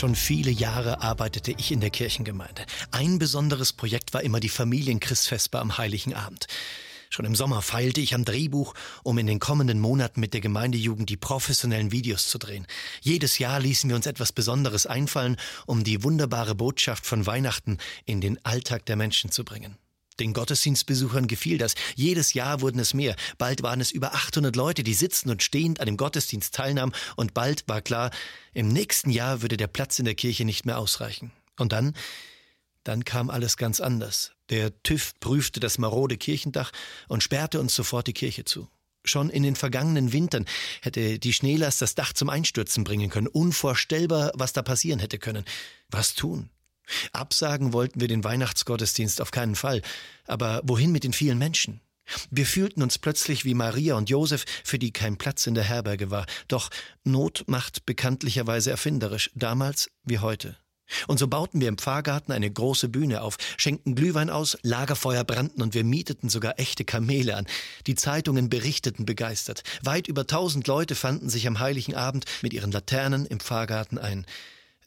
Schon viele Jahre arbeitete ich in der Kirchengemeinde. Ein besonderes Projekt war immer die Familienchristfesper am Heiligen Abend. Schon im Sommer feilte ich am Drehbuch, um in den kommenden Monaten mit der Gemeindejugend die professionellen Videos zu drehen. Jedes Jahr ließen wir uns etwas Besonderes einfallen, um die wunderbare Botschaft von Weihnachten in den Alltag der Menschen zu bringen. Den Gottesdienstbesuchern gefiel das. Jedes Jahr wurden es mehr. Bald waren es über 800 Leute, die sitzend und stehend an dem Gottesdienst teilnahmen. Und bald war klar, im nächsten Jahr würde der Platz in der Kirche nicht mehr ausreichen. Und dann, dann kam alles ganz anders. Der TÜV prüfte das marode Kirchendach und sperrte uns sofort die Kirche zu. Schon in den vergangenen Wintern hätte die Schneelast das Dach zum Einstürzen bringen können. Unvorstellbar, was da passieren hätte können. Was tun? Absagen wollten wir den Weihnachtsgottesdienst auf keinen Fall. Aber wohin mit den vielen Menschen? Wir fühlten uns plötzlich wie Maria und Josef, für die kein Platz in der Herberge war. Doch Not macht bekanntlicherweise erfinderisch, damals wie heute. Und so bauten wir im Pfarrgarten eine große Bühne auf, schenkten Glühwein aus, Lagerfeuer brannten und wir mieteten sogar echte Kamele an. Die Zeitungen berichteten begeistert. Weit über tausend Leute fanden sich am heiligen Abend mit ihren Laternen im Pfarrgarten ein.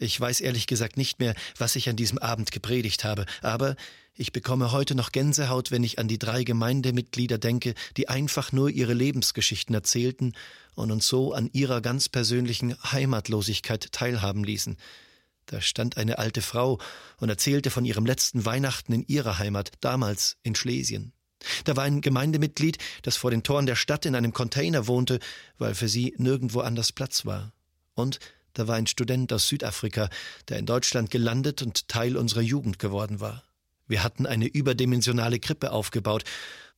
Ich weiß ehrlich gesagt nicht mehr, was ich an diesem Abend gepredigt habe, aber ich bekomme heute noch Gänsehaut, wenn ich an die drei Gemeindemitglieder denke, die einfach nur ihre Lebensgeschichten erzählten und uns so an ihrer ganz persönlichen Heimatlosigkeit teilhaben ließen. Da stand eine alte Frau und erzählte von ihrem letzten Weihnachten in ihrer Heimat, damals in Schlesien. Da war ein Gemeindemitglied, das vor den Toren der Stadt in einem Container wohnte, weil für sie nirgendwo anders Platz war. Und da war ein Student aus Südafrika, der in Deutschland gelandet und Teil unserer Jugend geworden war. Wir hatten eine überdimensionale Krippe aufgebaut,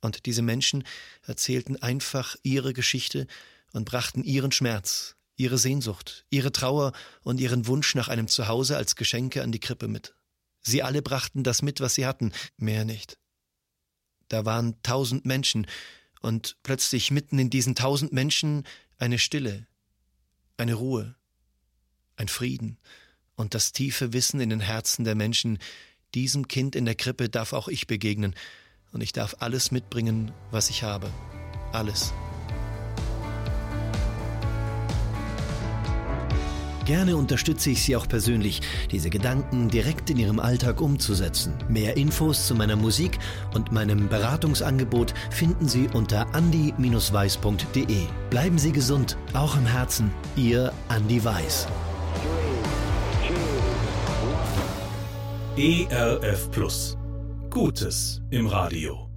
und diese Menschen erzählten einfach ihre Geschichte und brachten ihren Schmerz, ihre Sehnsucht, ihre Trauer und ihren Wunsch nach einem Zuhause als Geschenke an die Krippe mit. Sie alle brachten das mit, was sie hatten, mehr nicht. Da waren tausend Menschen, und plötzlich mitten in diesen tausend Menschen eine Stille, eine Ruhe, ein Frieden und das tiefe Wissen in den Herzen der Menschen, diesem Kind in der Krippe darf auch ich begegnen, und ich darf alles mitbringen, was ich habe. Alles. Gerne unterstütze ich Sie auch persönlich, diese Gedanken direkt in Ihrem Alltag umzusetzen. Mehr Infos zu meiner Musik und meinem Beratungsangebot finden Sie unter andi-weiß.de. Bleiben Sie gesund, auch im Herzen. Ihr Andi Weiß. ERF Plus. Gutes im Radio.